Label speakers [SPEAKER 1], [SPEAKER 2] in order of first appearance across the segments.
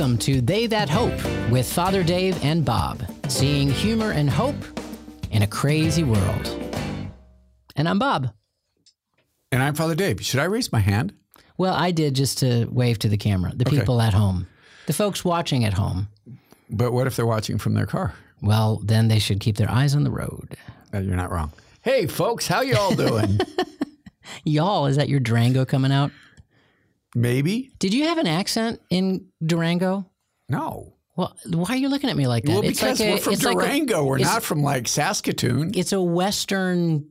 [SPEAKER 1] Welcome to They That Hope with Father Dave and Bob, seeing humor and hope in a crazy world. And I'm Bob.
[SPEAKER 2] And I'm Father Dave. Should I raise my hand?
[SPEAKER 1] Well, I did just to wave to the camera, the people at home, the folks watching at home.
[SPEAKER 2] But what if they're watching from their car?
[SPEAKER 1] Well, then they should keep their eyes on the road.
[SPEAKER 2] Uh, you're not wrong. Hey, folks, how y'all doing?
[SPEAKER 1] Y'all, is that your Durango coming out?
[SPEAKER 2] Maybe?
[SPEAKER 1] Did you have an accent in Durango?
[SPEAKER 2] No.
[SPEAKER 1] Well, why are you looking at me like that?
[SPEAKER 2] Well, because we're from
[SPEAKER 1] it's like a-
[SPEAKER 2] Durango. we're not from like Saskatoon.
[SPEAKER 1] it's a western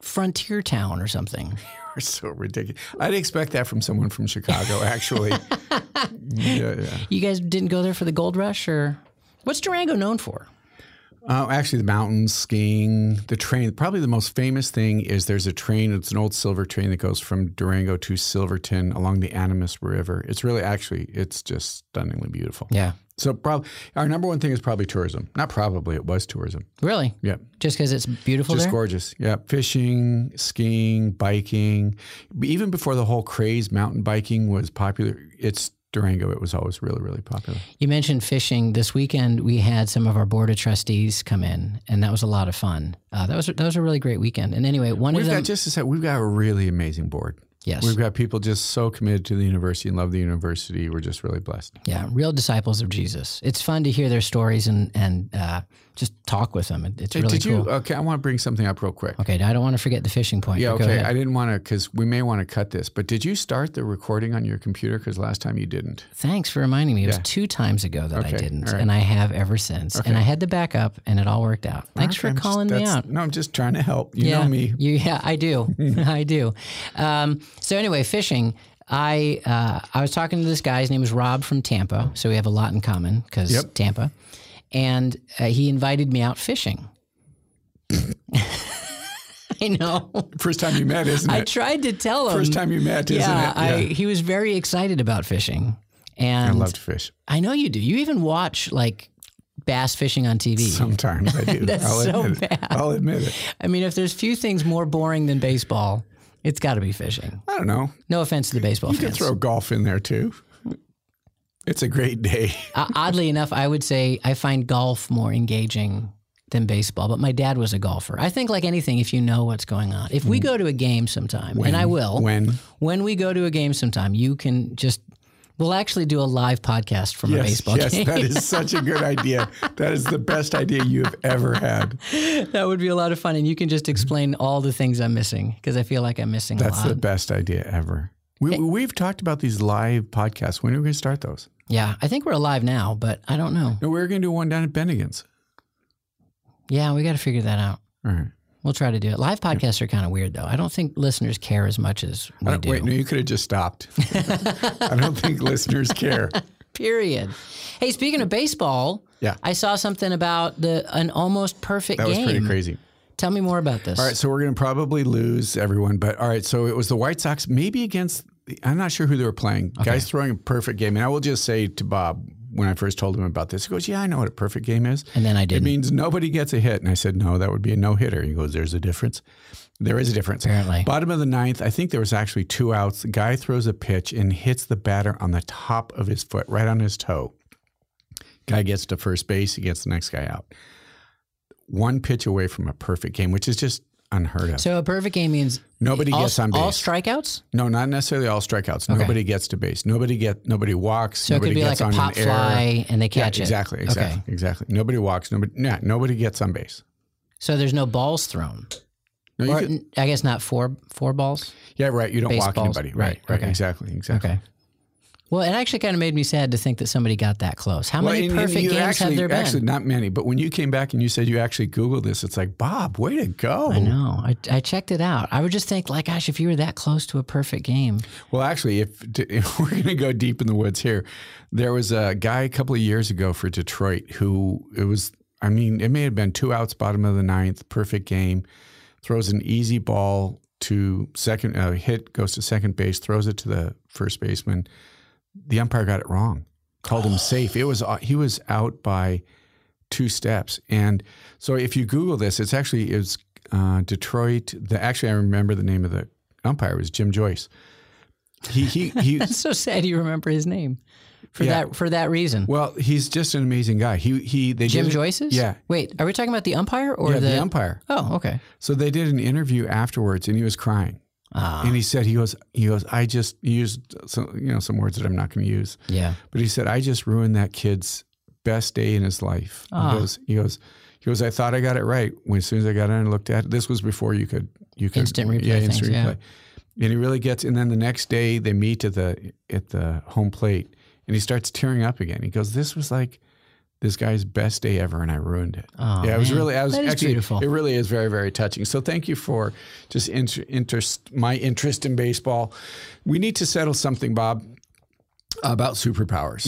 [SPEAKER 1] frontier town or something.
[SPEAKER 2] We're so ridiculous. I'd expect that from someone from Chicago, actually. yeah, yeah.
[SPEAKER 1] You guys didn't go there for the gold rush, or what's Durango known for?
[SPEAKER 2] Uh, actually, the mountains, skiing, the train. Probably the most famous thing is there's a train. It's an old silver train that goes from Durango to Silverton along the Animas River. It's really actually, it's just stunningly beautiful.
[SPEAKER 1] Yeah,
[SPEAKER 2] So, prob- our number one thing is probably tourism. Not probably, it was tourism.
[SPEAKER 1] really,
[SPEAKER 2] Yeah.
[SPEAKER 1] just because it's beautiful
[SPEAKER 2] Just
[SPEAKER 1] there.
[SPEAKER 2] gorgeous. Yeah. Fishing, skiing, biking. Even before the whole craze, mountain biking was popular. It's Durango. It was always really, really popular.
[SPEAKER 1] You mentioned fishing. This weekend, we had some of our board of trustees come in, and that was a lot of fun. Uh, that was that was a really great weekend. And anyway, one
[SPEAKER 2] We've
[SPEAKER 1] of them,
[SPEAKER 2] got, just to say, we've got a really amazing board.
[SPEAKER 1] yes,
[SPEAKER 2] We've got people just so committed to the university and love the university. We're just really blessed.
[SPEAKER 1] yeah, real disciples of Jesus. It's fun to hear their stories and and uh, just talk with them. It- It's
[SPEAKER 2] Hey,
[SPEAKER 1] really
[SPEAKER 2] did
[SPEAKER 1] cool.
[SPEAKER 2] you? Okay, I want to bring something up real quick.
[SPEAKER 1] okay, I don't want to forget the fishing point.
[SPEAKER 2] Yeah, okay. I didn't want to because we may want to cut this. But did you start the recording on your computer? Because last time you didn't.
[SPEAKER 1] Thanks for reminding me. It was two times ago that I didn't,
[SPEAKER 2] right.
[SPEAKER 1] and I have ever since. And I had to back up, and it all worked out. Thanks
[SPEAKER 2] Okay,
[SPEAKER 1] for
[SPEAKER 2] I'm just-
[SPEAKER 1] calling me out.
[SPEAKER 2] No, I'm just trying to help. You
[SPEAKER 1] yeah,
[SPEAKER 2] know me.
[SPEAKER 1] You, yeah, I do. I do. Um, so anyway, fishing. I uh, I was talking to this guy. His name is Rob from Tampa. So we have a lot in common because
[SPEAKER 2] Yep.
[SPEAKER 1] Tampa. And uh, he invited me out fishing. I know.
[SPEAKER 2] First time you met, isn't it?
[SPEAKER 1] I tried to tell him.
[SPEAKER 2] First time you met, isn't
[SPEAKER 1] yeah,
[SPEAKER 2] it?
[SPEAKER 1] I, he was very excited about fishing. And
[SPEAKER 2] I love to fish.
[SPEAKER 1] I know you do. You even watch like bass fishing on TV.
[SPEAKER 2] Sometimes I do.
[SPEAKER 1] That's
[SPEAKER 2] I'll
[SPEAKER 1] so
[SPEAKER 2] admit
[SPEAKER 1] bad.
[SPEAKER 2] it. I'll admit it.
[SPEAKER 1] I mean, if there's few things more boring than baseball, it's got to be fishing.
[SPEAKER 2] I don't know.
[SPEAKER 1] No offense to the baseball fans.
[SPEAKER 2] You can throw golf in there too. It's a great day.
[SPEAKER 1] Uh, oddly enough, I would say I find golf more engaging than baseball. But my dad was a golfer. I think, like anything, if you know what's going on, if we go to a game sometime, and I will,
[SPEAKER 2] When?
[SPEAKER 1] when we go to a game sometime, you can just. We'll actually do a live podcast from a baseball
[SPEAKER 2] yes,
[SPEAKER 1] game.
[SPEAKER 2] Yes, that is such a good idea. That is the best idea you have ever had.
[SPEAKER 1] that would be a lot of fun, and you can just explain all the things I'm missing because I feel like I'm missing
[SPEAKER 2] That's
[SPEAKER 1] a lot.
[SPEAKER 2] That's the best idea ever. We, we've talked about these live podcasts. When are we going to start those?
[SPEAKER 1] Yeah, I think we're alive now, but I don't know.
[SPEAKER 2] No, we're going to do one down at Bennigan's.
[SPEAKER 1] Yeah, we got to figure that out.
[SPEAKER 2] All right.
[SPEAKER 1] We'll try to do it. Live podcasts are kind of weird, though. I don't think listeners care as much as we uh,
[SPEAKER 2] don't-
[SPEAKER 1] do.
[SPEAKER 2] wait, no, you could have just stopped. I don't think listeners care.
[SPEAKER 1] Period. Hey, speaking of baseball,
[SPEAKER 2] Yeah.
[SPEAKER 1] I saw something about the an almost perfect
[SPEAKER 2] That was
[SPEAKER 1] game.
[SPEAKER 2] pretty crazy.
[SPEAKER 1] Tell me more about this.
[SPEAKER 2] All right, so we're going to probably lose everyone, but all right, so it was the White Sox, maybe against. I'm not sure who they were playing. Guys throwing a perfect game, and I will just say to Bob when I first told him about this, he goes, "Yeah, I know what a perfect game is.
[SPEAKER 1] And then I
[SPEAKER 2] It
[SPEAKER 1] didn't.
[SPEAKER 2] means nobody gets a hit." And I said, "No, that would be a no hitter." He goes, "There's a difference. There is a difference."
[SPEAKER 1] Apparently.
[SPEAKER 2] Bottom of the ninth, I think there was actually two outs. The guy throws a pitch and hits the batter on the top of his foot, right on his toe. Guy gets to first base. He gets the next guy out. One pitch away from a perfect game, which is just unheard of.
[SPEAKER 1] So a perfect game means
[SPEAKER 2] Nobody
[SPEAKER 1] all,
[SPEAKER 2] gets on base.
[SPEAKER 1] all strikeouts.
[SPEAKER 2] no, not necessarily all strikeouts. Nobody gets to base. Nobody get. Nobody walks.
[SPEAKER 1] So it
[SPEAKER 2] nobody
[SPEAKER 1] could be
[SPEAKER 2] gets
[SPEAKER 1] like a
[SPEAKER 2] on
[SPEAKER 1] pop
[SPEAKER 2] an
[SPEAKER 1] fly and they
[SPEAKER 2] Yeah,
[SPEAKER 1] catch it.
[SPEAKER 2] exactly. Exactly.
[SPEAKER 1] Okay.
[SPEAKER 2] Exactly. Nobody walks. Nobody. Yeah. Nobody gets on base.
[SPEAKER 1] So there's no balls thrown.
[SPEAKER 2] No,
[SPEAKER 1] Or,
[SPEAKER 2] could-
[SPEAKER 1] I guess not four four balls.
[SPEAKER 2] yeah. Right. You don't walk
[SPEAKER 1] Baseballs.
[SPEAKER 2] anybody.
[SPEAKER 1] Right,
[SPEAKER 2] Right. Right.
[SPEAKER 1] okay.
[SPEAKER 2] Exactly. Exactly.
[SPEAKER 1] Okay. Well, it actually kind of made me sad to think that somebody got that close. How
[SPEAKER 2] Well,
[SPEAKER 1] many
[SPEAKER 2] and- and
[SPEAKER 1] perfect
[SPEAKER 2] you
[SPEAKER 1] games
[SPEAKER 2] actually,
[SPEAKER 1] have there been?
[SPEAKER 2] Actually, not many. But when you came back and you said you actually Googled this, it's like Bob, way to go.
[SPEAKER 1] I know. I, I checked it out. I would just think, like, gosh, if you were that close to a perfect game,
[SPEAKER 2] Well, actually, if, if we're going to go deep in the woods here, there was a guy a couple of years ago for Detroit who it was. I mean, it may have been two outs, bottom of the ninth, perfect game. Throws an easy ball to second, uh, hit goes to second base, throws it to the first baseman. The umpire got it wrong, called him safe. It was uh, he was out by two steps, and so if you Google this, it's actually it was uh, Detroit. The actually I remember the name of the umpire was Jim Joyce he he he.
[SPEAKER 1] That's so sad. You remember his name for
[SPEAKER 2] Yeah.
[SPEAKER 1] that for that reason.
[SPEAKER 2] well, he's just an amazing guy. He he. They
[SPEAKER 1] Jim Joyce's.
[SPEAKER 2] Yeah.
[SPEAKER 1] Wait, are we talking about the umpire or
[SPEAKER 2] Yeah,
[SPEAKER 1] the,
[SPEAKER 2] the umpire.
[SPEAKER 1] Oh, okay.
[SPEAKER 2] So they did an interview afterwards, and he was crying.
[SPEAKER 1] Ah,
[SPEAKER 2] And he said, he goes, he goes, I just used some, you know, some words that I'm not going to use,
[SPEAKER 1] yeah.
[SPEAKER 2] but he said, I just ruined that kid's best day in his life.
[SPEAKER 1] Ah.
[SPEAKER 2] He goes, he goes, he goes, I thought I got it right. When as soon as I got in and looked at it, this was before you could, you could
[SPEAKER 1] Instant replay
[SPEAKER 2] yeah,
[SPEAKER 1] things,
[SPEAKER 2] instant
[SPEAKER 1] yeah.
[SPEAKER 2] replay. And he really gets, and then the next day they meet at the at the home plate, and he starts tearing up again. He goes, this was like this guy's best day ever, and I ruined it.
[SPEAKER 1] Oh,
[SPEAKER 2] yeah, it was
[SPEAKER 1] man.
[SPEAKER 2] really, I was actually,
[SPEAKER 1] beautiful.
[SPEAKER 2] it really is very, very touching. So thank you for just inter- interest, my interest in baseball. We need to settle something, Bob, about superpowers.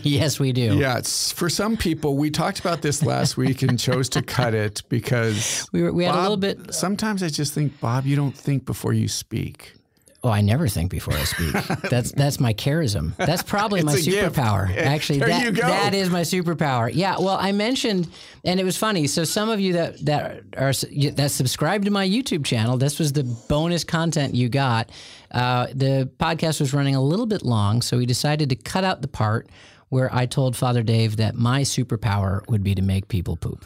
[SPEAKER 1] yes, we do.
[SPEAKER 2] Yeah, for some people, we talked about this last week and chose to cut it because
[SPEAKER 1] We were, we had a little bit.
[SPEAKER 2] Sometimes I just think, Bob, you don't think before you speak.
[SPEAKER 1] Oh, I never think before I speak. that's that's my charism. That's probably my
[SPEAKER 2] a gift.
[SPEAKER 1] superpower. Actually,
[SPEAKER 2] There
[SPEAKER 1] that that is my superpower. Yeah. Well, I mentioned, and it was funny. So some of you that that are that subscribe to my YouTube channel, this was the bonus content you got. Uh, the podcast was running a little bit long, so we decided to cut out the part where I told Father Dave that my superpower would be to make people poop.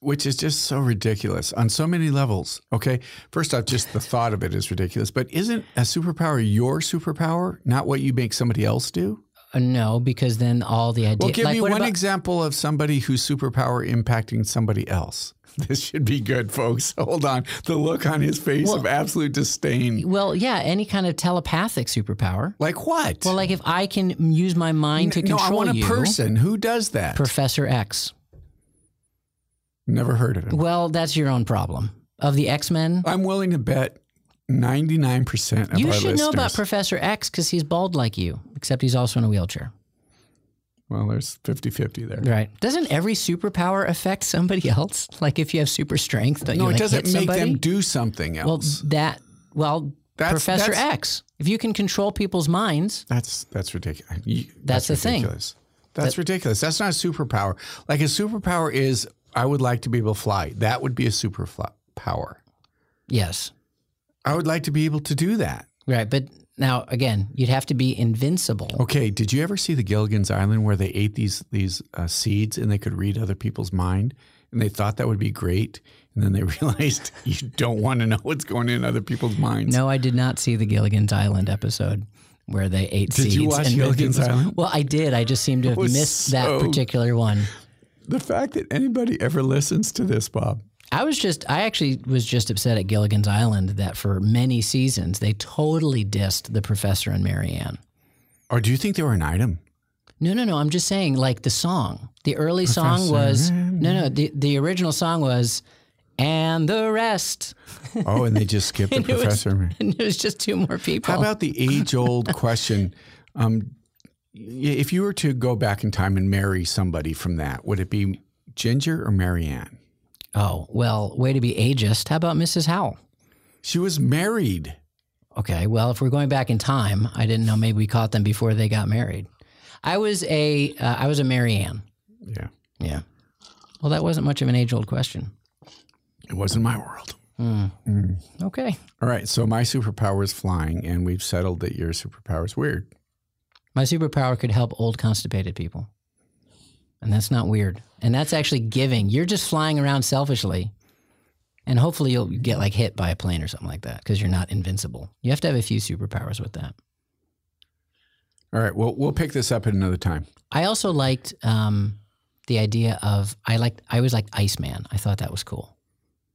[SPEAKER 2] Which is just so ridiculous on so many levels. Okay. First off, just the thought of it is ridiculous. But isn't a superpower your superpower, not what you make somebody else do?
[SPEAKER 1] Uh, no, because then all the idea.
[SPEAKER 2] Well, give
[SPEAKER 1] like,
[SPEAKER 2] me
[SPEAKER 1] what
[SPEAKER 2] one
[SPEAKER 1] about-
[SPEAKER 2] example of somebody whose superpower impacting somebody else. This should be good, folks. Hold on. The look on his face of absolute disdain.
[SPEAKER 1] Well, yeah, any kind of telepathic superpower.
[SPEAKER 2] Like what?
[SPEAKER 1] Well, like if I can use my mind to
[SPEAKER 2] no,
[SPEAKER 1] control
[SPEAKER 2] I want a
[SPEAKER 1] you,
[SPEAKER 2] person. Who does that?
[SPEAKER 1] Professor X.
[SPEAKER 2] Never heard of him.
[SPEAKER 1] Well, that's your own problem. Of the X Men,
[SPEAKER 2] I'm willing to bet 99% of
[SPEAKER 1] you
[SPEAKER 2] our
[SPEAKER 1] should know about Professor X because he's bald like you, except he's also in a wheelchair.
[SPEAKER 2] well, there's 50 50 there.
[SPEAKER 1] Right? Doesn't every superpower affect somebody else? Like if you have super strength, don't
[SPEAKER 2] No,
[SPEAKER 1] you
[SPEAKER 2] it
[SPEAKER 1] like,
[SPEAKER 2] doesn't make
[SPEAKER 1] somebody?
[SPEAKER 2] them do something else.
[SPEAKER 1] well, that well,
[SPEAKER 2] That's-
[SPEAKER 1] Professor
[SPEAKER 2] that's-
[SPEAKER 1] X. If you can control people's minds,
[SPEAKER 2] That's that's ridiculous. You-
[SPEAKER 1] That's the thing.
[SPEAKER 2] ridiculous. That's ridiculous. That's not a superpower. Like a superpower is, I would like to be able to fly. That would be a super power.
[SPEAKER 1] yes,
[SPEAKER 2] I would like to be able to do that.
[SPEAKER 1] right. But now again, you'd have to be invincible.
[SPEAKER 2] Okay. Did you ever see the Gilligan's Island where they ate these these uh, seeds and they could read other people's mind, and they thought that would be great, and then they realized you don't want to know what's going in other people's minds.
[SPEAKER 1] No, I did not see the Gilligan's Island episode where they ate
[SPEAKER 2] Did
[SPEAKER 1] seeds.
[SPEAKER 2] you watch Gilligan's Island?
[SPEAKER 1] Well, I did. I just seem to have missed that particular one.
[SPEAKER 2] The fact that anybody ever listens to this, Bob.
[SPEAKER 1] I was just, I actually was just upset at Gilligan's Island that for many seasons they totally dissed the professor and Mary Ann.
[SPEAKER 2] Or do you think they were an item?
[SPEAKER 1] No, no, no. I'm just saying, like the song. The early song was no, no. The the original song was, and the rest.
[SPEAKER 2] Oh, and they just skipped the
[SPEAKER 1] And it was-
[SPEAKER 2] professor.
[SPEAKER 1] And it was just two more people.
[SPEAKER 2] How about the age old question? Um, y- if you were to go back in time and marry somebody from that, would it be Ginger or Mary Ann?
[SPEAKER 1] oh, well, way to be ageist. How about Mrs. Howell?
[SPEAKER 2] She was married.
[SPEAKER 1] Okay, well, if we're going back in time, I didn't know maybe we caught them before they got married. I was a uh, I was a Mary Ann.
[SPEAKER 2] Yeah.
[SPEAKER 1] Yeah. Well, that wasn't much of an age old question.
[SPEAKER 2] It wasn't my world.
[SPEAKER 1] Okay.
[SPEAKER 2] All right. So my superpower is flying, and we've settled that your superpower is weird.
[SPEAKER 1] My superpower could help old constipated people. And that's not weird. And that's actually giving. You're just flying around selfishly. And hopefully you'll get like hit by a plane or something like that because you're not invincible. You have to have a few superpowers with that.
[SPEAKER 2] All right. Well, we'll pick this up at another time.
[SPEAKER 1] I also liked um, the idea of I liked I was like Iceman. I thought that was cool.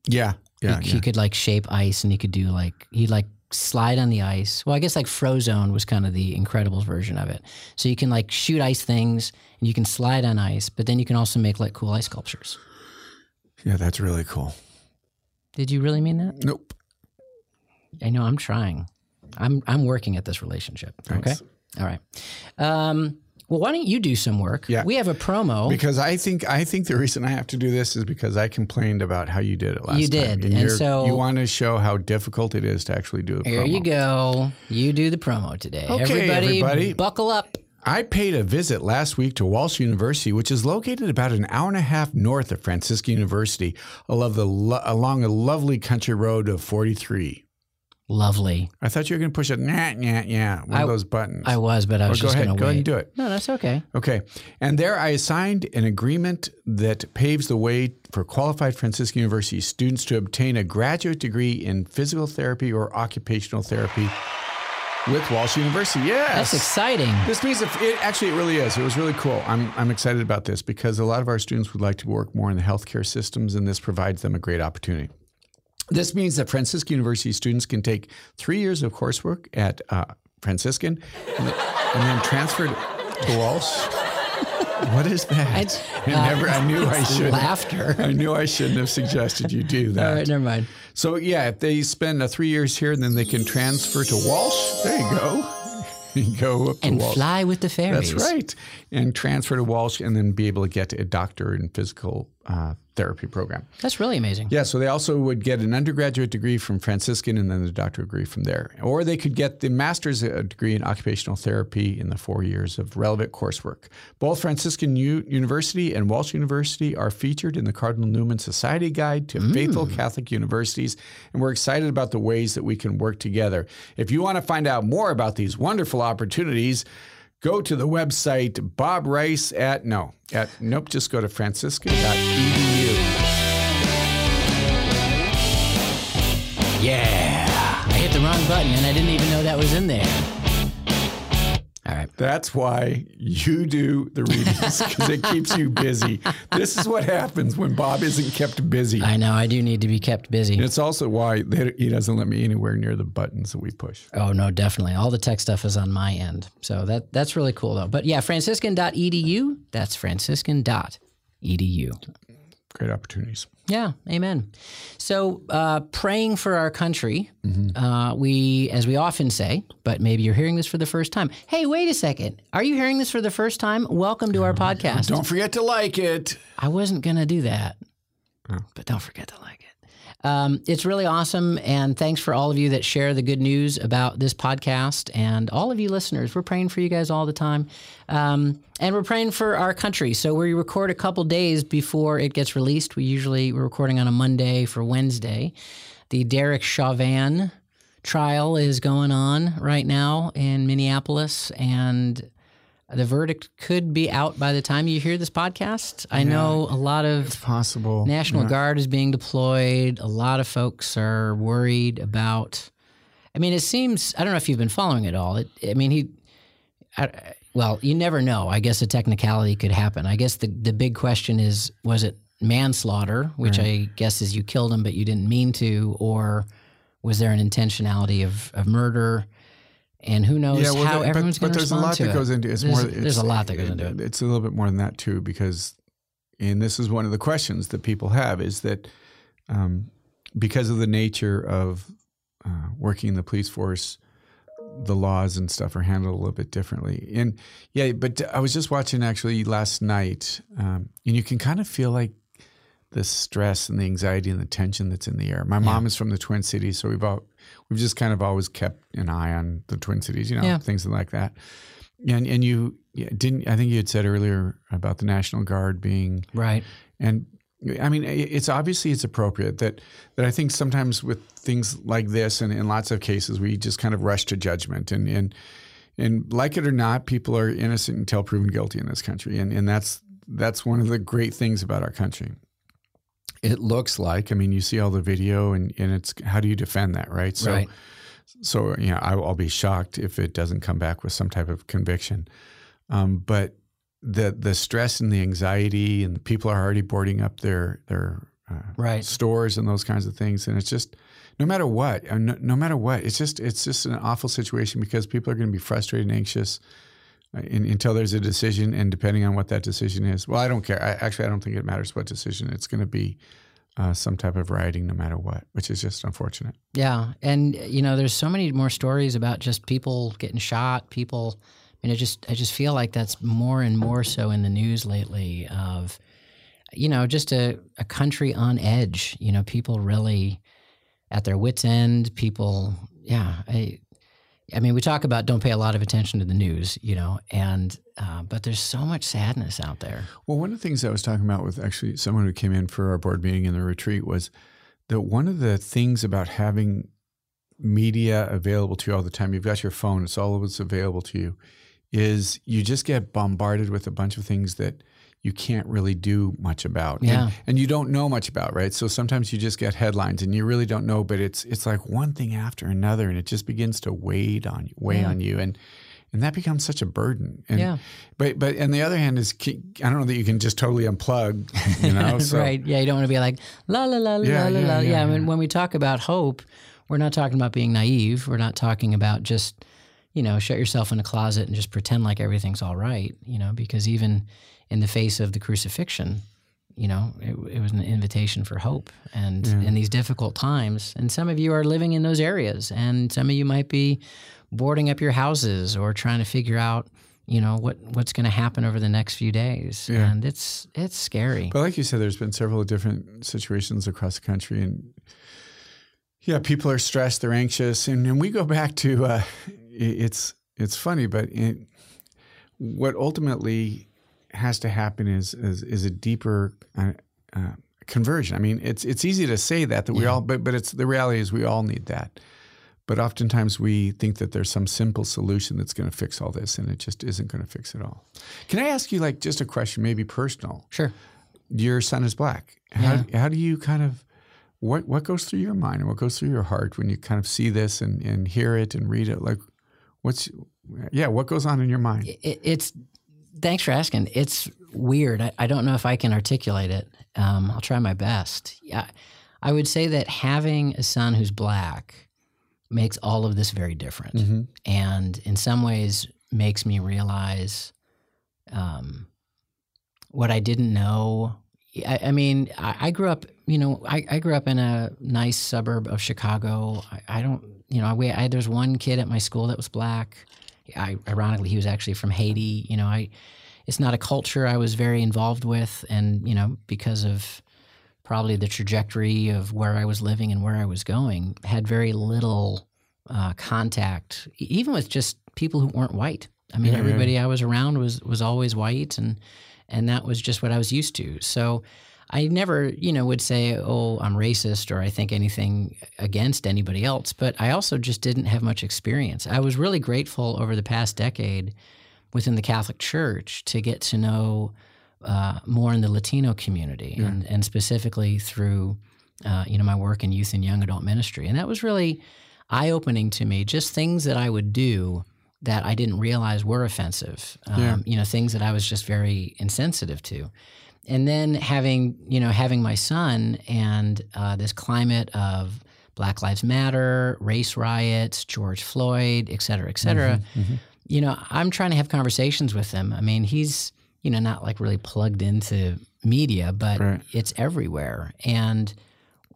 [SPEAKER 2] Yeah. Yeah.
[SPEAKER 1] he,
[SPEAKER 2] yeah.
[SPEAKER 1] he could like shape ice and he could do like he'd like slide on the ice. Well, I guess like Frozone was kind of the Incredibles version of it. So you can like shoot ice things and you can slide on ice, but then you can also make like cool ice sculptures.
[SPEAKER 2] yeah. That's really cool.
[SPEAKER 1] Did you really mean that?
[SPEAKER 2] Nope.
[SPEAKER 1] I know I'm trying. I'm I'm working at this relationship.
[SPEAKER 2] Thanks.
[SPEAKER 1] Okay. All right. Um, well, why don't you do some work?
[SPEAKER 2] Yeah.
[SPEAKER 1] We have a promo.
[SPEAKER 2] Because I think I think the reason I have to do this is because I complained about how you did it last week.
[SPEAKER 1] You
[SPEAKER 2] time.
[SPEAKER 1] did, and
[SPEAKER 2] you're-
[SPEAKER 1] so-
[SPEAKER 2] you want to show how difficult it is to actually do a promo.
[SPEAKER 1] Here
[SPEAKER 2] promo.
[SPEAKER 1] you go. You do the promo today.
[SPEAKER 2] Okay,
[SPEAKER 1] everybody,
[SPEAKER 2] everybody.
[SPEAKER 1] buckle up.
[SPEAKER 2] I paid a visit last week to Walsh University, which is located about an hour and a half north of Franciscan University, along, the along a lovely country road of 43.
[SPEAKER 1] Lovely.
[SPEAKER 2] I thought you were going to push a nah, nah, yeah, one
[SPEAKER 1] I-
[SPEAKER 2] of those buttons.
[SPEAKER 1] I was, but I was
[SPEAKER 2] Oh, go
[SPEAKER 1] just
[SPEAKER 2] ahead.
[SPEAKER 1] going to
[SPEAKER 2] Go
[SPEAKER 1] wait.
[SPEAKER 2] ahead and do it.
[SPEAKER 1] No, that's okay.
[SPEAKER 2] Okay. And there I signed an agreement that paves the way for qualified Franciscan University students to obtain a graduate degree in physical therapy or occupational therapy with Walsh University. Yes.
[SPEAKER 1] That's exciting.
[SPEAKER 2] This means if it actually it really is. It was really cool. I'm I'm excited about this because a lot of our students would like to work more in the healthcare systems, and this provides them a great opportunity. This means that Franciscan University students can take three years of coursework at uh, Franciscan, and, then- and then transfer to Walsh. What is that?
[SPEAKER 1] It's,
[SPEAKER 2] I never. I knew I should.
[SPEAKER 1] laughter.
[SPEAKER 2] I knew I shouldn't have suggested you do that.
[SPEAKER 1] All right, never mind.
[SPEAKER 2] So yeah, if they spend uh, three years here, and then they can transfer to Walsh. There you go. You go up to
[SPEAKER 1] And
[SPEAKER 2] Walsh.
[SPEAKER 1] fly with the fairies.
[SPEAKER 2] That's right. And transfer to Walsh and then be able to get a doctor in physical uh, therapy program.
[SPEAKER 1] That's really amazing.
[SPEAKER 2] Yeah, so they also would get an undergraduate degree from Franciscan and then the doctorate degree from there. Or they could get the master's uh, degree in occupational therapy in the four years of relevant coursework. Both Franciscan U- University and Walsh University are featured in the Cardinal Newman Society Guide to Faithful Catholic Universities, and we're excited about the ways that we can work together. If you want to find out more about these wonderful opportunities, go to the website Bob Rice at no at nope just go to franciscan.edu.
[SPEAKER 1] Yeah. I hit the wrong button and I didn't even know that was in there. All right.
[SPEAKER 2] That's why you do the readings because it keeps you busy. This is what happens when Bob isn't kept busy.
[SPEAKER 1] I know I do need to be kept busy.
[SPEAKER 2] And It's also why they- he doesn't let me anywhere near the buttons that we push.
[SPEAKER 1] Oh no, definitely. All the tech stuff is on my end. So that that's really cool though. But yeah, franciscan.edu, that's franciscan.edu.
[SPEAKER 2] Great opportunities.
[SPEAKER 1] Yeah, amen. So, uh, praying for our country, uh, we, as we often say, but maybe you're hearing this for the first time. Hey, wait a second. Are you hearing this for the first time? Welcome to our podcast.
[SPEAKER 2] Don't forget to like it.
[SPEAKER 1] I wasn't going to do that, but don't forget to like it. Um, it's really awesome. And thanks for all of you that share the good news about this podcast and all of you listeners. We're praying for you guys all the time. Um, and we're praying for our country. So we record a couple days before it gets released. We usually, we're recording on a Monday for Wednesday. The Derek Chauvin trial is going on right now in Minneapolis. And the verdict could be out by the time you hear this podcast. I know a lot of it's
[SPEAKER 2] Possible.
[SPEAKER 1] National Guard is being deployed. A lot of folks are worried about. I mean, it seems. I don't know if you've been following it all. It, I mean, he. I, well, you never know. I guess a technicality could happen. I guess the the big question is: was it manslaughter, which I guess is you killed him but you didn't mean to, or was there an intentionality of, of murder? And who knows
[SPEAKER 2] Yeah, well,
[SPEAKER 1] how everyone's
[SPEAKER 2] but,
[SPEAKER 1] going
[SPEAKER 2] but
[SPEAKER 1] to
[SPEAKER 2] there's a lot that goes into it. It's
[SPEAKER 1] there's,
[SPEAKER 2] more.
[SPEAKER 1] there's a lot that goes into it.
[SPEAKER 2] It's a little bit more than that too, because, and this is one of the questions that people have is that, um, because of the nature of uh, working in the police force, the laws and stuff are handled a little bit differently. And yeah, but I was just watching actually last night, um, and you can kind of feel like the stress and the anxiety and the tension that's in the air. My mom is from the Twin Cities, so we've all, we've just kind of always kept an eye on the Twin Cities, you know,
[SPEAKER 1] Yeah.
[SPEAKER 2] things like that. And and you didn't I think you had said earlier about the National Guard being
[SPEAKER 1] right.
[SPEAKER 2] and I mean, it's obviously it's appropriate that that I think sometimes with things like this and in lots of cases we just kind of rush to judgment and and and like it or not, people are innocent until proven guilty in this country, and and that's that's one of the great things about our country. It looks like, I mean, you see all the video, and and it's how do you defend that, right? So,
[SPEAKER 1] Right.
[SPEAKER 2] so you know, I, I'll be shocked if it doesn't come back with some type of conviction. Um, but the the stress and the anxiety, and people are already boarding up their their uh,
[SPEAKER 1] Right.
[SPEAKER 2] stores and those kinds of things, and it's just no matter what, uh, no, no matter what, it's just it's just an awful situation because people are going to be frustrated and anxious in, until there's a decision, and depending on what that decision is, well, I don't care. I, actually, I don't think it matters what decision. It's going to be uh, some type of rioting, no matter what, which is just unfortunate.
[SPEAKER 1] Yeah, and you know, there's so many more stories about just people getting shot. People, I mean, I just, I just feel like that's more and more so in the news lately. Of, you know, just a, a country on edge. You know, people really at their wits' end. People, yeah, I, I mean, we talk about don't pay a lot of attention to the news. You know, and uh, but there's so much sadness out there.
[SPEAKER 2] Well, one of the things I was talking about with actually someone who came in for our board meeting in the retreat was that one of the things about having media available to you all the time. You've got your phone; it's all what's available to you. Is you just get bombarded with a bunch of things that you can't really do much about.
[SPEAKER 1] Yeah.
[SPEAKER 2] And, and you don't know much about, right? So sometimes you just get headlines and you really don't know, but it's it's like one thing after another and it just begins to weigh on you, weigh
[SPEAKER 1] Yeah.
[SPEAKER 2] on you and and that becomes such a burden. And,
[SPEAKER 1] Yeah.
[SPEAKER 2] But but on the other hand is I don't know that you can just totally unplug, you know. So,
[SPEAKER 1] right. Yeah. You don't want to be like, la, la, la,
[SPEAKER 2] Yeah,
[SPEAKER 1] la, la,
[SPEAKER 2] yeah,
[SPEAKER 1] la.
[SPEAKER 2] yeah,
[SPEAKER 1] Yeah. I mean, when we talk about hope, we're not talking about being naive. We're not talking about just, you know, shut yourself in a closet and just pretend like everything's all right, you know, because even in the face of the crucifixion, you know, it, it was an invitation for hope. And in these difficult times, and some of you are living in those areas, and some of you might be boarding up your houses or trying to figure out, you know, what what's going to happen over the next few days.
[SPEAKER 2] Yeah.
[SPEAKER 1] And it's it's scary.
[SPEAKER 2] But like you said, there's been several different situations across the country, and yeah, people are stressed, they're anxious, and, and we go back to uh, it's it's funny, but it, what ultimately has to happen is is, is a deeper uh, uh, conversion. I mean, it's it's easy to say that that we all, but but it's the reality is we all need that. But oftentimes we think that there's some simple solution that's going to fix all this, and it just isn't going to fix it all. Can I ask you like just a question, maybe personal?
[SPEAKER 1] Sure.
[SPEAKER 2] your son is black. How, how do you kind of what what goes through your mind and what goes through your heart when you kind of see this and, and hear it and read it? Like, what's yeah, what goes on in your mind?
[SPEAKER 1] It, it's thanks for asking. It's weird. I, I don't know if I can articulate it. Um, I'll try my best. Yeah, I would say that having a son who's black makes all of this very different,
[SPEAKER 2] Mm-hmm.
[SPEAKER 1] and in some ways makes me realize um, what I didn't know. I, I mean, I, I grew up. You know, I, I grew up in a nice suburb of Chicago. I, I don't. You know, I, I there's one kid at my school that was black. I, ironically, he was actually from Haiti. You know, I it's not a culture I was very involved with, and you know, because of probably the trajectory of where I was living and where I was going, had very little uh, contact, even with just people who weren't white. I mean,
[SPEAKER 2] Yeah, yeah.
[SPEAKER 1] everybody I was around was was always white, and and that was just what I was used to. So. I never, you know, would say, "Oh, I'm racist" or I think anything against anybody else. But I also just didn't have much experience. I was really grateful over the past decade within the Catholic Church to get to know uh, more in the Latino community, and, and specifically through, uh, you know, my work in youth and young adult ministry, and that was really eye opening to me. Just things that I would do that I didn't realize were offensive. Um,
[SPEAKER 2] Yeah.
[SPEAKER 1] You know, things that I was just very insensitive to and then having you know having my son and uh, this climate of Black Lives Matter, race riots, George Floyd, et cetera, et cetera.
[SPEAKER 2] Mm-hmm,
[SPEAKER 1] You know, I'm trying to have conversations with him. I mean, he's you know not like really plugged into media, but
[SPEAKER 2] Right.
[SPEAKER 1] it's everywhere. And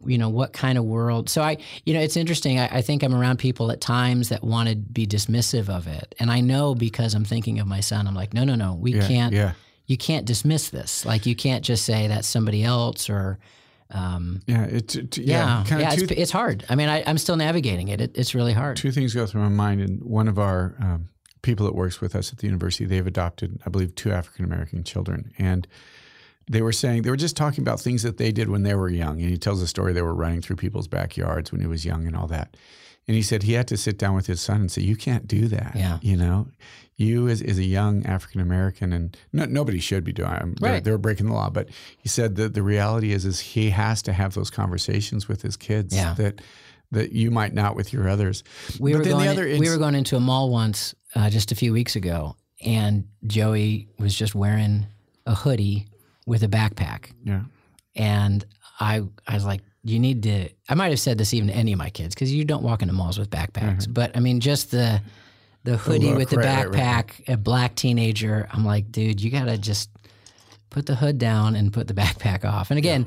[SPEAKER 1] you know what kind of world? So I, you know, it's interesting. I, I think I'm around people at times that want to be dismissive of it, and I know because I'm thinking of my son. I'm like, no, no, no, we
[SPEAKER 2] Yeah,
[SPEAKER 1] can't
[SPEAKER 2] yeah,
[SPEAKER 1] you can't dismiss this. Like you can't just say that's somebody else or um,
[SPEAKER 2] yeah. It, it-
[SPEAKER 1] yeah,
[SPEAKER 2] yeah,
[SPEAKER 1] yeah,
[SPEAKER 2] kind of two,
[SPEAKER 1] it's, it's hard. I mean, I, I'm still navigating it. it. It's really hard.
[SPEAKER 2] two things go through my mind. And one of our um, people that works with us at the university, they've adopted, I believe, two African American children, and they were saying they were just talking about things that they did when they were young. And he tells a story they were running through people's backyards when he was young and all that. And he said he had to sit down with his son and say, "You can't do that.
[SPEAKER 1] Yeah.
[SPEAKER 2] You know, you as, as a young African American, and no, nobody should be doing. it. They're,
[SPEAKER 1] Right.
[SPEAKER 2] they're breaking the law. But he said that the reality is, is he has to have those conversations with his kids
[SPEAKER 1] Yeah.
[SPEAKER 2] that that you might not with your others.
[SPEAKER 1] we
[SPEAKER 2] but
[SPEAKER 1] were going.
[SPEAKER 2] the other,
[SPEAKER 1] we were going into a mall once uh, just a few weeks ago, and Joey was just wearing a hoodie with a backpack,
[SPEAKER 2] yeah,
[SPEAKER 1] and I I was like, you need to. I might have said this even to any of my kids because you don't walk into malls with backpacks. But I mean, just the the hoodie with the
[SPEAKER 2] right,
[SPEAKER 1] backpack,
[SPEAKER 2] right.
[SPEAKER 1] a black teenager. I'm like, dude, you gotta just put the hood down and put the backpack off. And again.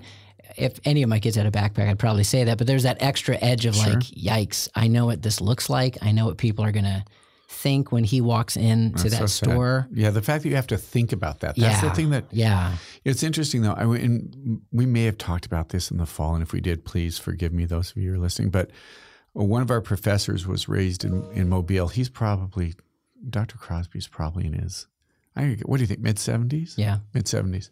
[SPEAKER 1] If any of my kids had a backpack, I'd probably say that. But there's that extra edge of like, yikes! I know what this looks like. I know what people are gonna think when he walks into
[SPEAKER 2] That's
[SPEAKER 1] that
[SPEAKER 2] so sad.
[SPEAKER 1] store.
[SPEAKER 2] Yeah, the fact that you have to think about that. That's
[SPEAKER 1] yeah,
[SPEAKER 2] the thing that
[SPEAKER 1] yeah,
[SPEAKER 2] it's interesting though. I and we may have talked about this in the fall, and if we did, please forgive me, those of you who are listening. But one of our professors was raised in, in Mobile. He's probably Dr. Crosby's probably in his. I what do you think? Mid seventies.
[SPEAKER 1] yeah,
[SPEAKER 2] mid seventies.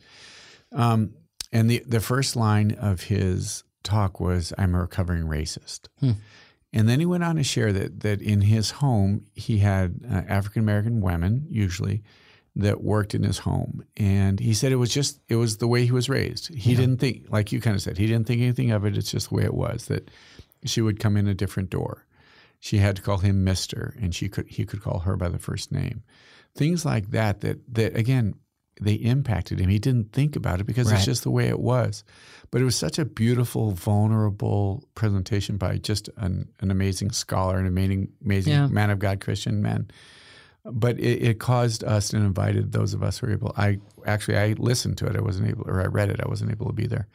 [SPEAKER 2] Um, and the the first line of his talk was, "I'm a recovering racist,"
[SPEAKER 1] Hmm.
[SPEAKER 2] And then he went on to share that that in his home he had uh, African American women usually that worked in his home, and he said it was just it was the way he was raised. He didn't think like you kind of said he didn't think anything of it. It's just the way it was that she would come in a different door. She had to call him Mister, and she could he could call her by the first name. Things like that that that again they impacted him. He didn't think about it because
[SPEAKER 1] Right.
[SPEAKER 2] it's just the way it was. But it was such a beautiful, vulnerable presentation by just an, an amazing scholar, an amazing, amazing
[SPEAKER 1] Yeah.
[SPEAKER 2] man of God, Christian man. But it, it caused us and invited those of us who were able. I actually I listened to it. I wasn't able, or I read it. I wasn't able to be there.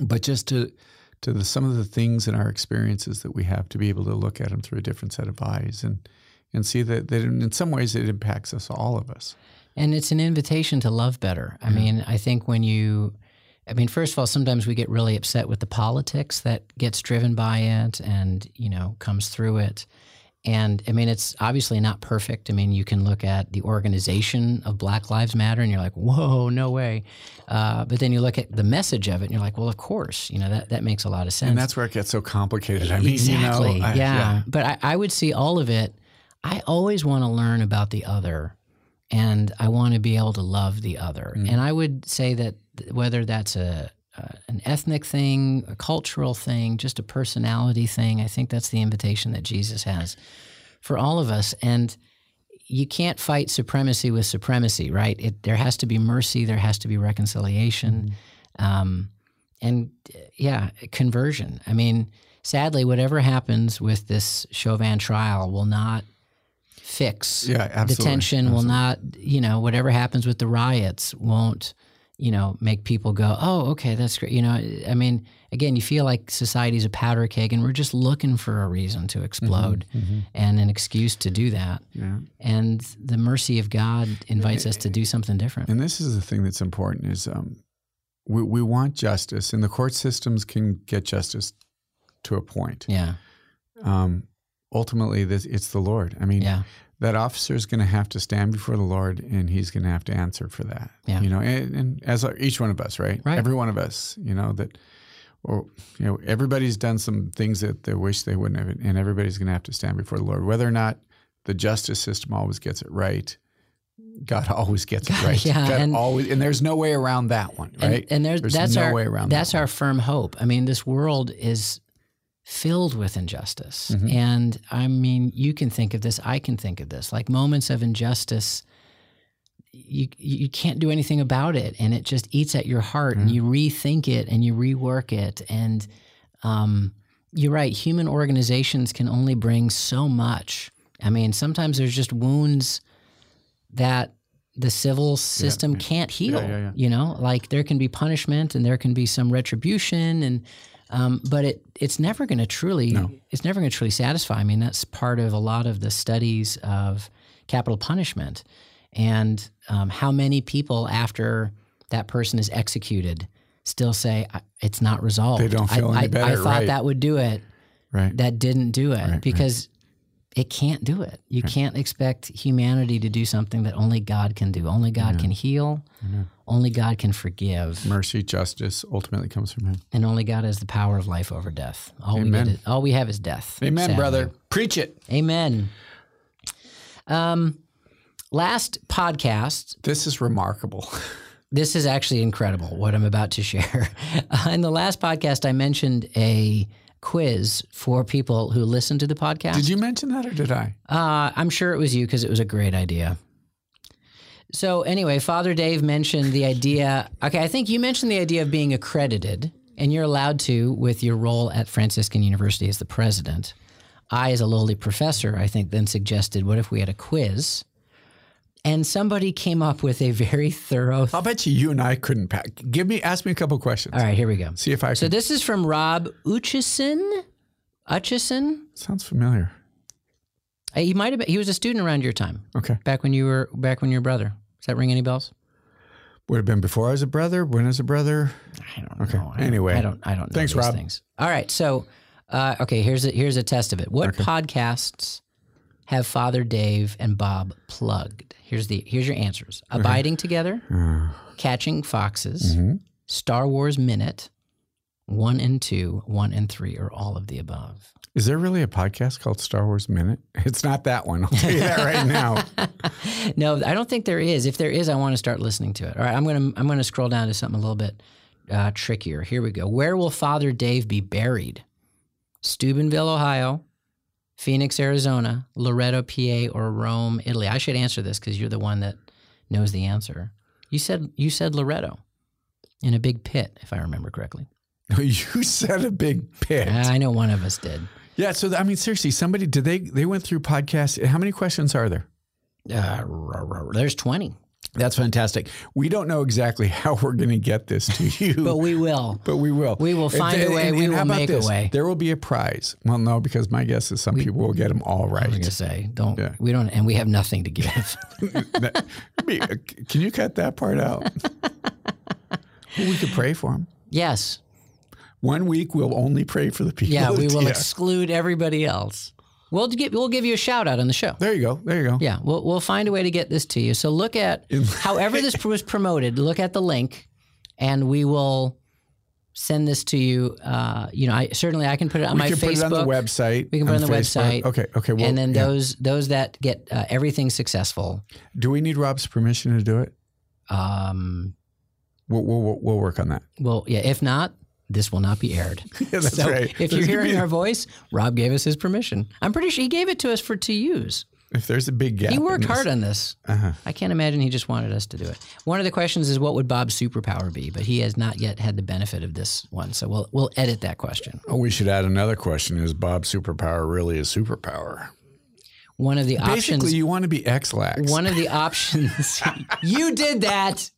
[SPEAKER 2] But just to to the, some of the things in our experiences that we have to be able to look at them through a different set of eyes and and see that, that in, in some ways it impacts us all of us.
[SPEAKER 1] And it's an invitation to love better. I mean, I think when you, I mean, first of all, sometimes we get really upset with the politics that gets driven by it and, you know, comes through it. And I mean, it's obviously not perfect. I mean, you can look at the organization of Black Lives Matter and you're like, whoa, no way. Uh, but then you look at the message of it and you're like, well, of course, you know, that, that makes a lot of sense.
[SPEAKER 2] And that's where it gets so complicated. I mean,
[SPEAKER 1] exactly.
[SPEAKER 2] you know, I-
[SPEAKER 1] yeah. But I, I would see all of it. I always want to learn about the other and I want to be able to love the other.
[SPEAKER 2] Mm.
[SPEAKER 1] And I would say that whether that's a, uh, an ethnic thing, a cultural thing, just a personality thing, I think that's the invitation that Jesus has for all of us. And you can't fight supremacy with supremacy, right? It, there has to be mercy, there has to be reconciliation.
[SPEAKER 2] Mm.
[SPEAKER 1] Um, and yeah, conversion. I mean, sadly, whatever happens with this Chauvin trial will not fix
[SPEAKER 2] Yeah, absolutely.
[SPEAKER 1] detention. Will not, you know, whatever happens with the riots won't, you know, make people go, oh, okay, that's great. You know, I mean, again, you feel like society's a powder keg, and we're just looking for a reason to explode and an excuse to do that.
[SPEAKER 2] Yeah.
[SPEAKER 1] And the mercy of God invites us to do something different.
[SPEAKER 2] And this is the thing that's important is um, we, we want justice, and the court systems can get justice to a point.
[SPEAKER 1] Yeah,
[SPEAKER 2] Um, ultimately, this, it's the Lord. I mean,
[SPEAKER 1] yeah,
[SPEAKER 2] that officer is going to have to stand before the Lord, and he's going to have to answer for that.
[SPEAKER 1] Yeah.
[SPEAKER 2] You know, and, and as each one of us, right?
[SPEAKER 1] Right.
[SPEAKER 2] Every one of us, you know that, or you know, everybody's done some things that they wish they wouldn't have, and everybody's going to have to stand before the Lord, whether or not the justice system always gets it right. God always gets it right.
[SPEAKER 1] yeah,
[SPEAKER 2] God
[SPEAKER 1] and-
[SPEAKER 2] always, and there's no way around that one,
[SPEAKER 1] And-
[SPEAKER 2] right?
[SPEAKER 1] And, there's,
[SPEAKER 2] There's
[SPEAKER 1] that's
[SPEAKER 2] no
[SPEAKER 1] our
[SPEAKER 2] way around
[SPEAKER 1] that's
[SPEAKER 2] that
[SPEAKER 1] our firm hope. I mean, this world is filled with injustice,
[SPEAKER 2] Mhm.
[SPEAKER 1] and I mean, you can think of this. I can think of this. Like moments of injustice, you you can't do anything about it, and it just eats at your heart, and you rethink it and you rework it, and um, you're right. Human organizations can only bring so much. I mean, sometimes there's just wounds that the civil system can't heal.
[SPEAKER 2] yeah, yeah.
[SPEAKER 1] You know, like there can be punishment and there can be some retribution, and um, but it it's never going to truly it's never going to truly satisfy. I mean, that's part of a lot of the studies of capital punishment and um, how many people after that person is executed still say it's not resolved.
[SPEAKER 2] They don't feel
[SPEAKER 1] I,
[SPEAKER 2] any
[SPEAKER 1] I-
[SPEAKER 2] better,
[SPEAKER 1] I thought
[SPEAKER 2] right.
[SPEAKER 1] that would do it
[SPEAKER 2] right.
[SPEAKER 1] that didn't do it
[SPEAKER 2] right.
[SPEAKER 1] because it can't do it. You can't expect humanity to do something that only God can do. Only God can heal. Only God can forgive,
[SPEAKER 2] Mercy, justice, ultimately comes from Him.
[SPEAKER 1] and only God has the power of life over death. All we
[SPEAKER 2] Amen.
[SPEAKER 1] get, is, all we have is death.
[SPEAKER 2] Amen,
[SPEAKER 1] sadly.
[SPEAKER 2] brother. Preach it.
[SPEAKER 1] Amen. Um, last podcast,
[SPEAKER 2] This is remarkable.
[SPEAKER 1] this is actually incredible what I'm about to share. Uh, in the last podcast, I mentioned a quiz for people who listen to the podcast.
[SPEAKER 2] Did you mention that or did I?
[SPEAKER 1] Uh, I'm sure it was you because it was a great idea. So anyway, Father Dave mentioned the idea. Okay, I think you mentioned the idea of being accredited, and you're allowed to with your role at Franciscan University as the president. I, as a lowly professor, I think then suggested, what if we had a quiz? And somebody came up with a very thorough.
[SPEAKER 2] I'll bet you you and I couldn't pack. Give me, ask me a couple questions.
[SPEAKER 1] All right, here we go.
[SPEAKER 2] See if I
[SPEAKER 1] So
[SPEAKER 2] can.
[SPEAKER 1] this is from Rob Utchison. Utchison.
[SPEAKER 2] Sounds familiar.
[SPEAKER 1] Uh, He might have been. He was a student around your time.
[SPEAKER 2] Okay.
[SPEAKER 1] back when you were back when you were brother. Does that ring any bells?
[SPEAKER 2] Would have been before I was a brother, when I was a brother.
[SPEAKER 1] I don't
[SPEAKER 2] Okay.
[SPEAKER 1] know.
[SPEAKER 2] Anyway.
[SPEAKER 1] I don't. I don't know
[SPEAKER 2] Thanks, Rob.
[SPEAKER 1] things. All right. So, uh, okay. Here's a, here's a test of it. What podcasts have Father Dave and Bob plugged? Here's the here's your answers: Abiding Together,
[SPEAKER 2] Uh,
[SPEAKER 1] Catching Foxes,
[SPEAKER 2] Mm-hmm.
[SPEAKER 1] Star Wars Minute, one and two, one and three, or all of the above.
[SPEAKER 2] Is there really a podcast called Star Wars Minute? It's not that one. I'll tell you that right now.
[SPEAKER 1] no, I don't think there is. If there is, I want to start listening to it. All right, I'm gonna I'm gonna scroll down to something a little bit uh, trickier. Here we go. Where will Father Dave be buried? Steubenville, Ohio, Phoenix, Arizona, Loretto, PA, or Rome, Italy. I should answer this because you're the one that knows the answer. You said you said Loretto in a big pit, if I remember correctly.
[SPEAKER 2] you said a big pit.
[SPEAKER 1] I know one of us did.
[SPEAKER 2] Yeah. So I mean, seriously, somebody did they they went through podcasts? How many questions are there?
[SPEAKER 1] Uh, there's twenty.
[SPEAKER 2] That's fantastic. We don't know exactly how we're going to get this to you,
[SPEAKER 1] but we will.
[SPEAKER 2] But we will.
[SPEAKER 1] We will find and, a way. And, we and will make
[SPEAKER 2] this?
[SPEAKER 1] a way.
[SPEAKER 2] There will be a prize. Well, no, because my guess is some we, people will get them all right. I was
[SPEAKER 1] going to say, don't. Yeah. We don't, and we have nothing to give.
[SPEAKER 2] Uh, can you cut that part out? we could pray for them.
[SPEAKER 1] Yes.
[SPEAKER 2] One week we'll only pray for the people.
[SPEAKER 1] Yeah, we will yeah. exclude everybody else. We'll give we'll give you a shout out on the show.
[SPEAKER 2] There you go. There you go.
[SPEAKER 1] Yeah, we'll we'll find a way to get this to you. So look at however this was promoted. Look at the link, and we will send this to you. Uh, you know, I certainly I can put it on
[SPEAKER 2] we
[SPEAKER 1] my
[SPEAKER 2] can
[SPEAKER 1] Facebook. Put
[SPEAKER 2] it on the website.
[SPEAKER 1] We can put it on the
[SPEAKER 2] Facebook.
[SPEAKER 1] website.
[SPEAKER 2] Okay. Okay.
[SPEAKER 1] Well, and then yeah. those those that get uh, everything successful.
[SPEAKER 2] Do we need Rob's permission to do it?
[SPEAKER 1] Um,
[SPEAKER 2] we'll, we'll, we'll work on that.
[SPEAKER 1] Well, yeah. If not, this will not be aired.
[SPEAKER 2] yeah, that's
[SPEAKER 1] so
[SPEAKER 2] right.
[SPEAKER 1] If you're hearing our voice, Rob gave us his permission. I'm pretty sure he gave it to us for to use.
[SPEAKER 2] If there's a big gap,
[SPEAKER 1] he worked hard on this. Uh-huh. I can't imagine he just wanted us to do it. One of the questions is, what would Bob's superpower be? But he has not yet had the benefit of this one, so we'll we'll edit that question.
[SPEAKER 2] Oh, we should add another question: Is Bob's superpower really a superpower?
[SPEAKER 1] One of the
[SPEAKER 2] Basically,
[SPEAKER 1] options.
[SPEAKER 2] Basically, you want to be Ex-Lax.
[SPEAKER 1] One of the options. you did that.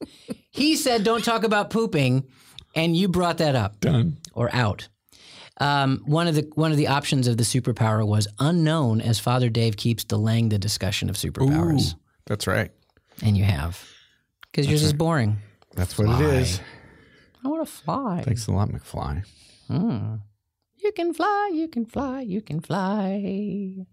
[SPEAKER 1] He said, "Don't talk about pooping." And you brought that up.
[SPEAKER 2] Done
[SPEAKER 1] or out. Um, one of the one of the options of the superpower was unknown, as Father Dave keeps delaying the discussion of superpowers.
[SPEAKER 2] Ooh, that's right.
[SPEAKER 1] And you have because yours right. is boring.
[SPEAKER 2] That's what it is.
[SPEAKER 1] I want to fly.
[SPEAKER 2] Thanks a lot, McFly.
[SPEAKER 1] Hmm. You can fly. You can fly. You can fly.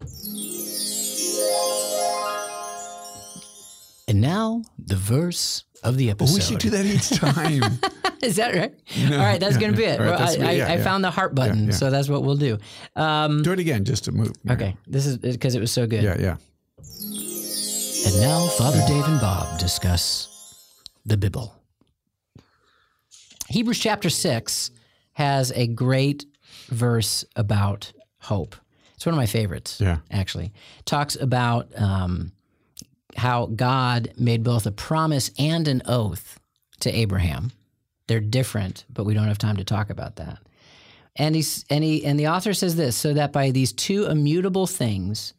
[SPEAKER 1] And now the verse of the episode.
[SPEAKER 2] Oh, we should do that each time.
[SPEAKER 1] Is that right? No, All right, that's yeah, going to be it. Right, well, I, I, I, found the heart button, so that's what we'll do.
[SPEAKER 2] Um, do it again just to move.
[SPEAKER 1] Okay, this is because it was so good.
[SPEAKER 2] Yeah, yeah.
[SPEAKER 1] And now, Father Dave and Bob discuss the Bible. Hebrews chapter 6 has a great verse about hope. It's one of my favorites,
[SPEAKER 2] yeah.
[SPEAKER 1] actually. Talks about um, how God made both a promise and an oath to Abraham. They're different, but we don't have time to talk about that. And he's and he and the author says this, so that by these two immutable things,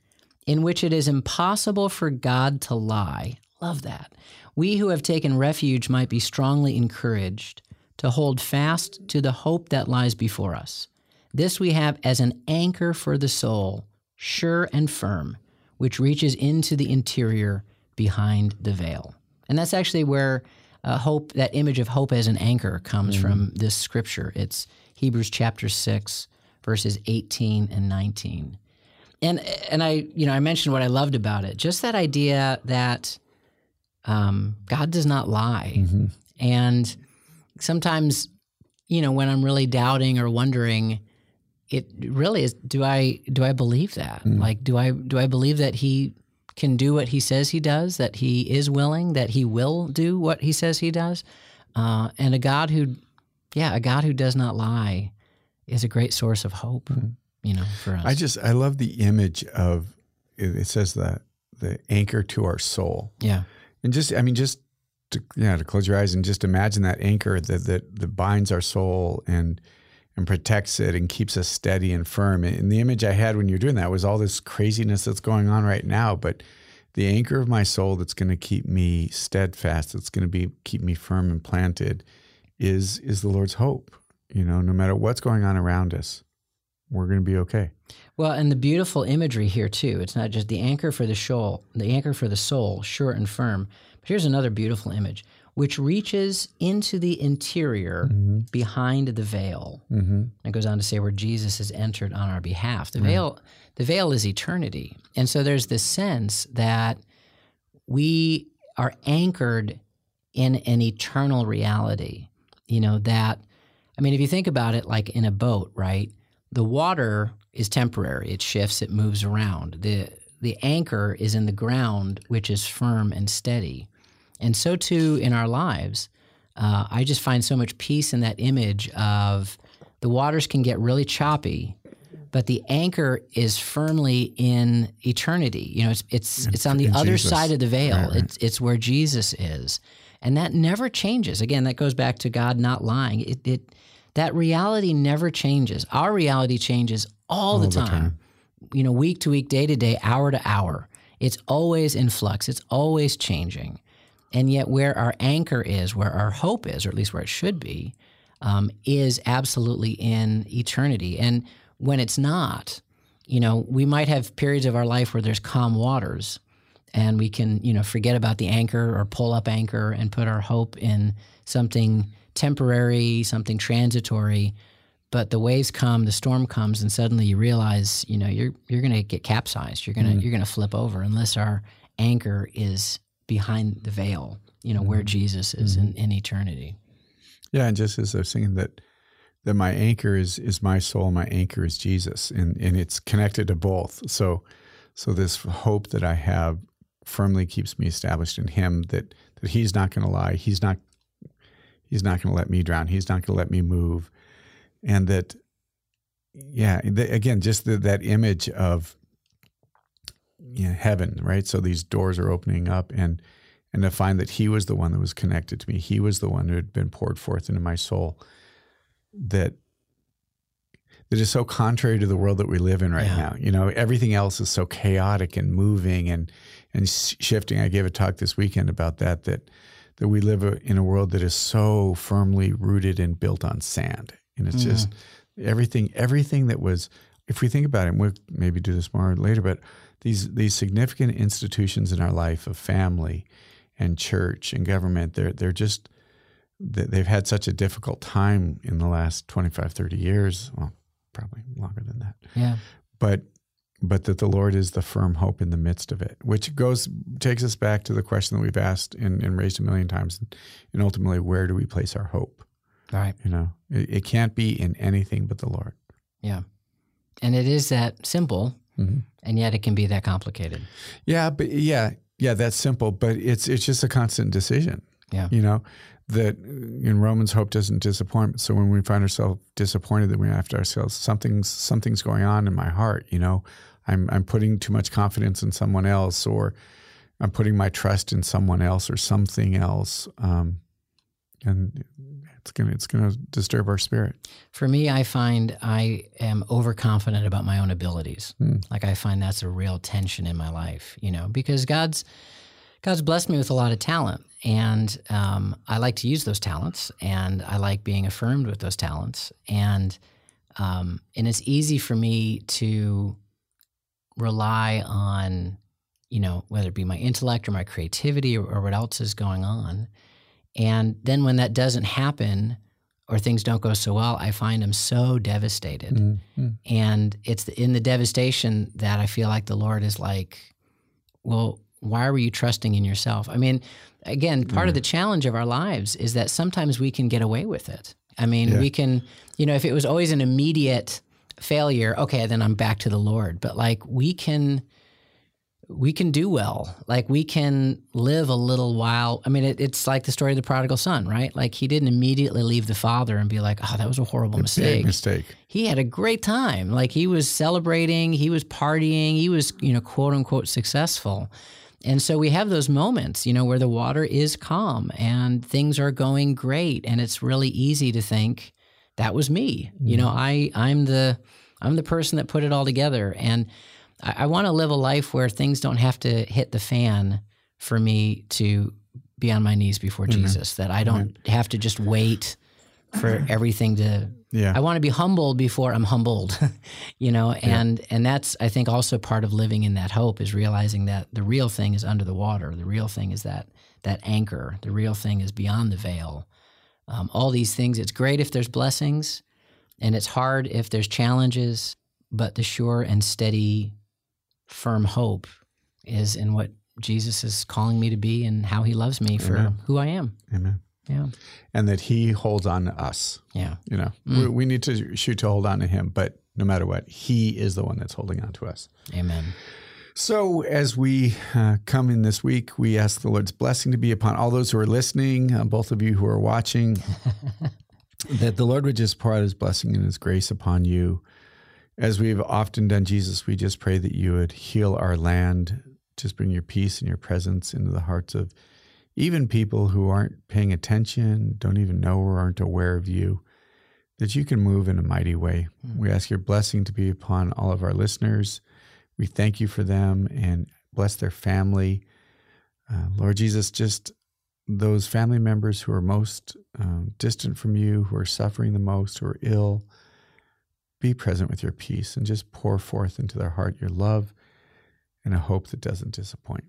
[SPEAKER 1] in which it is impossible for God to lie, love that. We who have taken refuge might be strongly encouraged to hold fast to the hope that lies before us. This we have as an anchor for the soul, sure and firm, which reaches into the interior behind the veil. And that's actually where uh, hope, that image of hope as an anchor, comes mm-hmm. from this scripture. It's Hebrews chapter 6, verses 18 and 19. And, and I, you know, I mentioned what I loved about it, just that idea that um, God does not lie. Mm-hmm. And sometimes, you know, when I'm really doubting or wondering, it really is do I do I believe that? Mm. Like do I do I believe that he can do what he says he does, that he is willing, that he will do what he says he does. Uh, and a God who, yeah, a God who does not lie is a great source of hope, mm-hmm. you know, for us.
[SPEAKER 2] I just, I love the image of, it says that the anchor to our soul.
[SPEAKER 1] Yeah.
[SPEAKER 2] And just, I mean, just to, yeah, to close your eyes and just imagine that anchor that, that, that binds our soul and, and protects it and keeps us steady and firm. And the image I had when you're doing that was all this craziness that's going on right now, but the anchor of my soul that's going to keep me steadfast, that's going to be keep me firm and planted, is is the Lord's hope. You know, no matter what's going on around us, we're going to be okay.
[SPEAKER 1] Well, and the beautiful imagery here too. It's not just the anchor for the soul, the anchor for the soul, sure and firm. But here's another beautiful image which reaches into the interior mm-hmm. behind the veil. Mm-hmm. It goes on to say where Jesus has entered on our behalf. The mm-hmm. veil, the veil is eternity, and so there's this sense that we are anchored in an eternal reality. You know that I mean, if you think about it like in a boat, right? The water is temporary. It shifts, it moves around. The the anchor is in the ground, which is firm and steady. And so too in our lives. Uh, I just find so much peace in that image of the waters can get really choppy, but the anchor is firmly in eternity. You know, it's it's it's on the other
[SPEAKER 2] Jesus.
[SPEAKER 1] side of the veil.
[SPEAKER 2] Right, right.
[SPEAKER 1] It's it's where Jesus is, and that never changes. Again, that goes back to God not lying. It, it that reality never changes. Our reality changes all, the,
[SPEAKER 2] All the
[SPEAKER 1] time.
[SPEAKER 2] time.
[SPEAKER 1] You know, week to week, day to day, hour to hour. It's always in flux. It's always changing. And yet, where our anchor is, where our hope is, or at least where it should be, um, is absolutely in eternity. And when it's not, you know, we might have periods of our life where there's calm waters and we can, you know, forget about the anchor or pull up anchor and put our hope in something temporary, something transitory. But the waves come, the storm comes, and suddenly you realize, you know, you're you're going to get capsized. You're gonna you're gonna flip over unless our anchor is behind the veil, you know, where mm-hmm. Jesus is mm-hmm. in, in eternity.
[SPEAKER 2] Yeah, and just as I was saying that that my anchor is is my soul, my anchor is Jesus, and and it's connected to both. So so this hope that I have firmly keeps me established in Him that that He's not going to lie. He's not He's not going to let me drown. He's not going to let me move, and that yeah, the, again, just the, that image of you know, heaven, right? So these doors are opening up, and and to find that He was the one that was connected to me. He was the one who had been poured forth into my soul. That that is so contrary to the world that we live in right
[SPEAKER 1] Yeah.
[SPEAKER 2] now. You know, everything else is so chaotic and moving and and shifting. I gave a talk this weekend about that. That that we live in a world that is so firmly rooted and built on sand, and it's just mm-hmm. everything. Everything that was, if we think about it, and we'll maybe do this more later, but these these significant institutions in our life of family and church and government, they're they're just they- they've had such a difficult time in the last 25 30 years well probably longer than that
[SPEAKER 1] Yeah.
[SPEAKER 2] but but that the lord is the firm hope in the midst of it which goes takes us back to the question that we've asked and, and raised a million times and ultimately where do we place our hope
[SPEAKER 1] All right.
[SPEAKER 2] you know it, it can't be in anything but the lord
[SPEAKER 1] Yeah. And it is that simple,
[SPEAKER 2] Mhm.
[SPEAKER 1] and yet it can be that complicated.
[SPEAKER 2] yeah but yeah yeah that's simple but it's it's just a constant decision
[SPEAKER 1] Yeah.
[SPEAKER 2] you know that in romans hope doesn't disappoint so when we find ourselves disappointed that we have to ourselves something's something's going on in my heart you know i'm i'm putting too much confidence in someone else or i'm putting my trust in someone else or something else um, and it's gonna it's gonna disturb our spirit
[SPEAKER 1] For me, I find I am overconfident about my own abilities.
[SPEAKER 2] Hmm.
[SPEAKER 1] Like I find that's a real tension in my life, you know, because God's God's blessed me with a lot of talent, and um, I like to use those talents, and I like being affirmed with those talents, and um, and it's easy for me to rely on, you know, whether it be my intellect or my creativity or, or what else is going on, and then when that doesn't happen, or things don't go so well, I find I'm so devastated.
[SPEAKER 2] Mhm.
[SPEAKER 1] And it's in the devastation that I feel like the Lord is like, well, why were you trusting in yourself? I mean, again, part of the challenge of our lives is that sometimes we can get away with it. I mean,
[SPEAKER 2] Yeah.
[SPEAKER 1] we can, you know, if it was always an immediate failure, okay, then I'm back to the Lord. But like we can, we can do well. Like we can live a little while. I mean, it, it's like the story of the prodigal son, right? Like he didn't immediately leave the father and be like, oh, that was a horrible mistake
[SPEAKER 2] mistake
[SPEAKER 1] he had a great time. Like he was celebrating, he was partying, he was, you know, quote unquote successful. And so we have those moments, you know, where the water is calm and things are going great and it's really easy to think that was me. You know, I I'm the I'm the person that put it all together and I, I want to live a life where things don't have to hit the fan for me to be on my knees before Jesus, that I don't have to just wait for everything to
[SPEAKER 2] yeah
[SPEAKER 1] I want to be humbled before I'm humbled, you know, and and that's I think also part of living in that hope is realizing that the real thing is under the water. The real thing is that that anchor. The real thing is beyond the veil. Um, all these things. It's great if there's blessings, and it's hard if there's challenges. But the sure and steady, firm hope is in what Jesus is calling me to be and how He loves me for
[SPEAKER 2] Amen.
[SPEAKER 1] who I am.
[SPEAKER 2] amen
[SPEAKER 1] Yeah.
[SPEAKER 2] and that He holds on to us.
[SPEAKER 1] Yeah.
[SPEAKER 2] You know, we, we need to shoot to hold on to Him, but no matter what, He is the one that's holding on to us.
[SPEAKER 1] Amen.
[SPEAKER 2] So, as we uh, come in this week, we ask the Lord's blessing to be upon all those who are listening, uh, both of you who are watching, that the Lord would just pour out his blessing and his grace upon you. As we've often done, Jesus, we just pray that you would heal our land, just bring your peace and your presence into the hearts of even people who aren't paying attention, don't even know or aren't aware of you, that you can move in a mighty way. We ask your blessing to be upon all of our listeners. We thank you for them and bless their family. Uh, Lord Jesus, just those family members who are most um, distant from you, who are suffering the most, who are ill, be present with your peace and just pour forth into their heart your love and a hope that doesn't disappoint.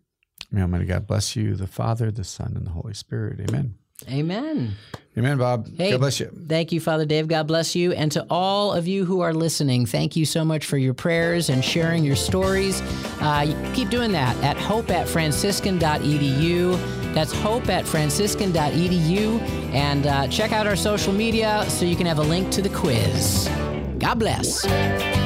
[SPEAKER 2] May Almighty God bless you, the Father, the Son, and the Holy Spirit. Amen.
[SPEAKER 1] Amen.
[SPEAKER 2] Amen, Bob.
[SPEAKER 1] Hey,
[SPEAKER 2] God bless you.
[SPEAKER 1] Thank you, Father Dave. God bless you. And to all of you who are listening, thank you so much for your prayers and sharing your stories. Uh, keep doing that at hope at franciscan.edu. That's hope at franciscan.edu. And uh, check out our social media so you can have a link to the quiz. God bless.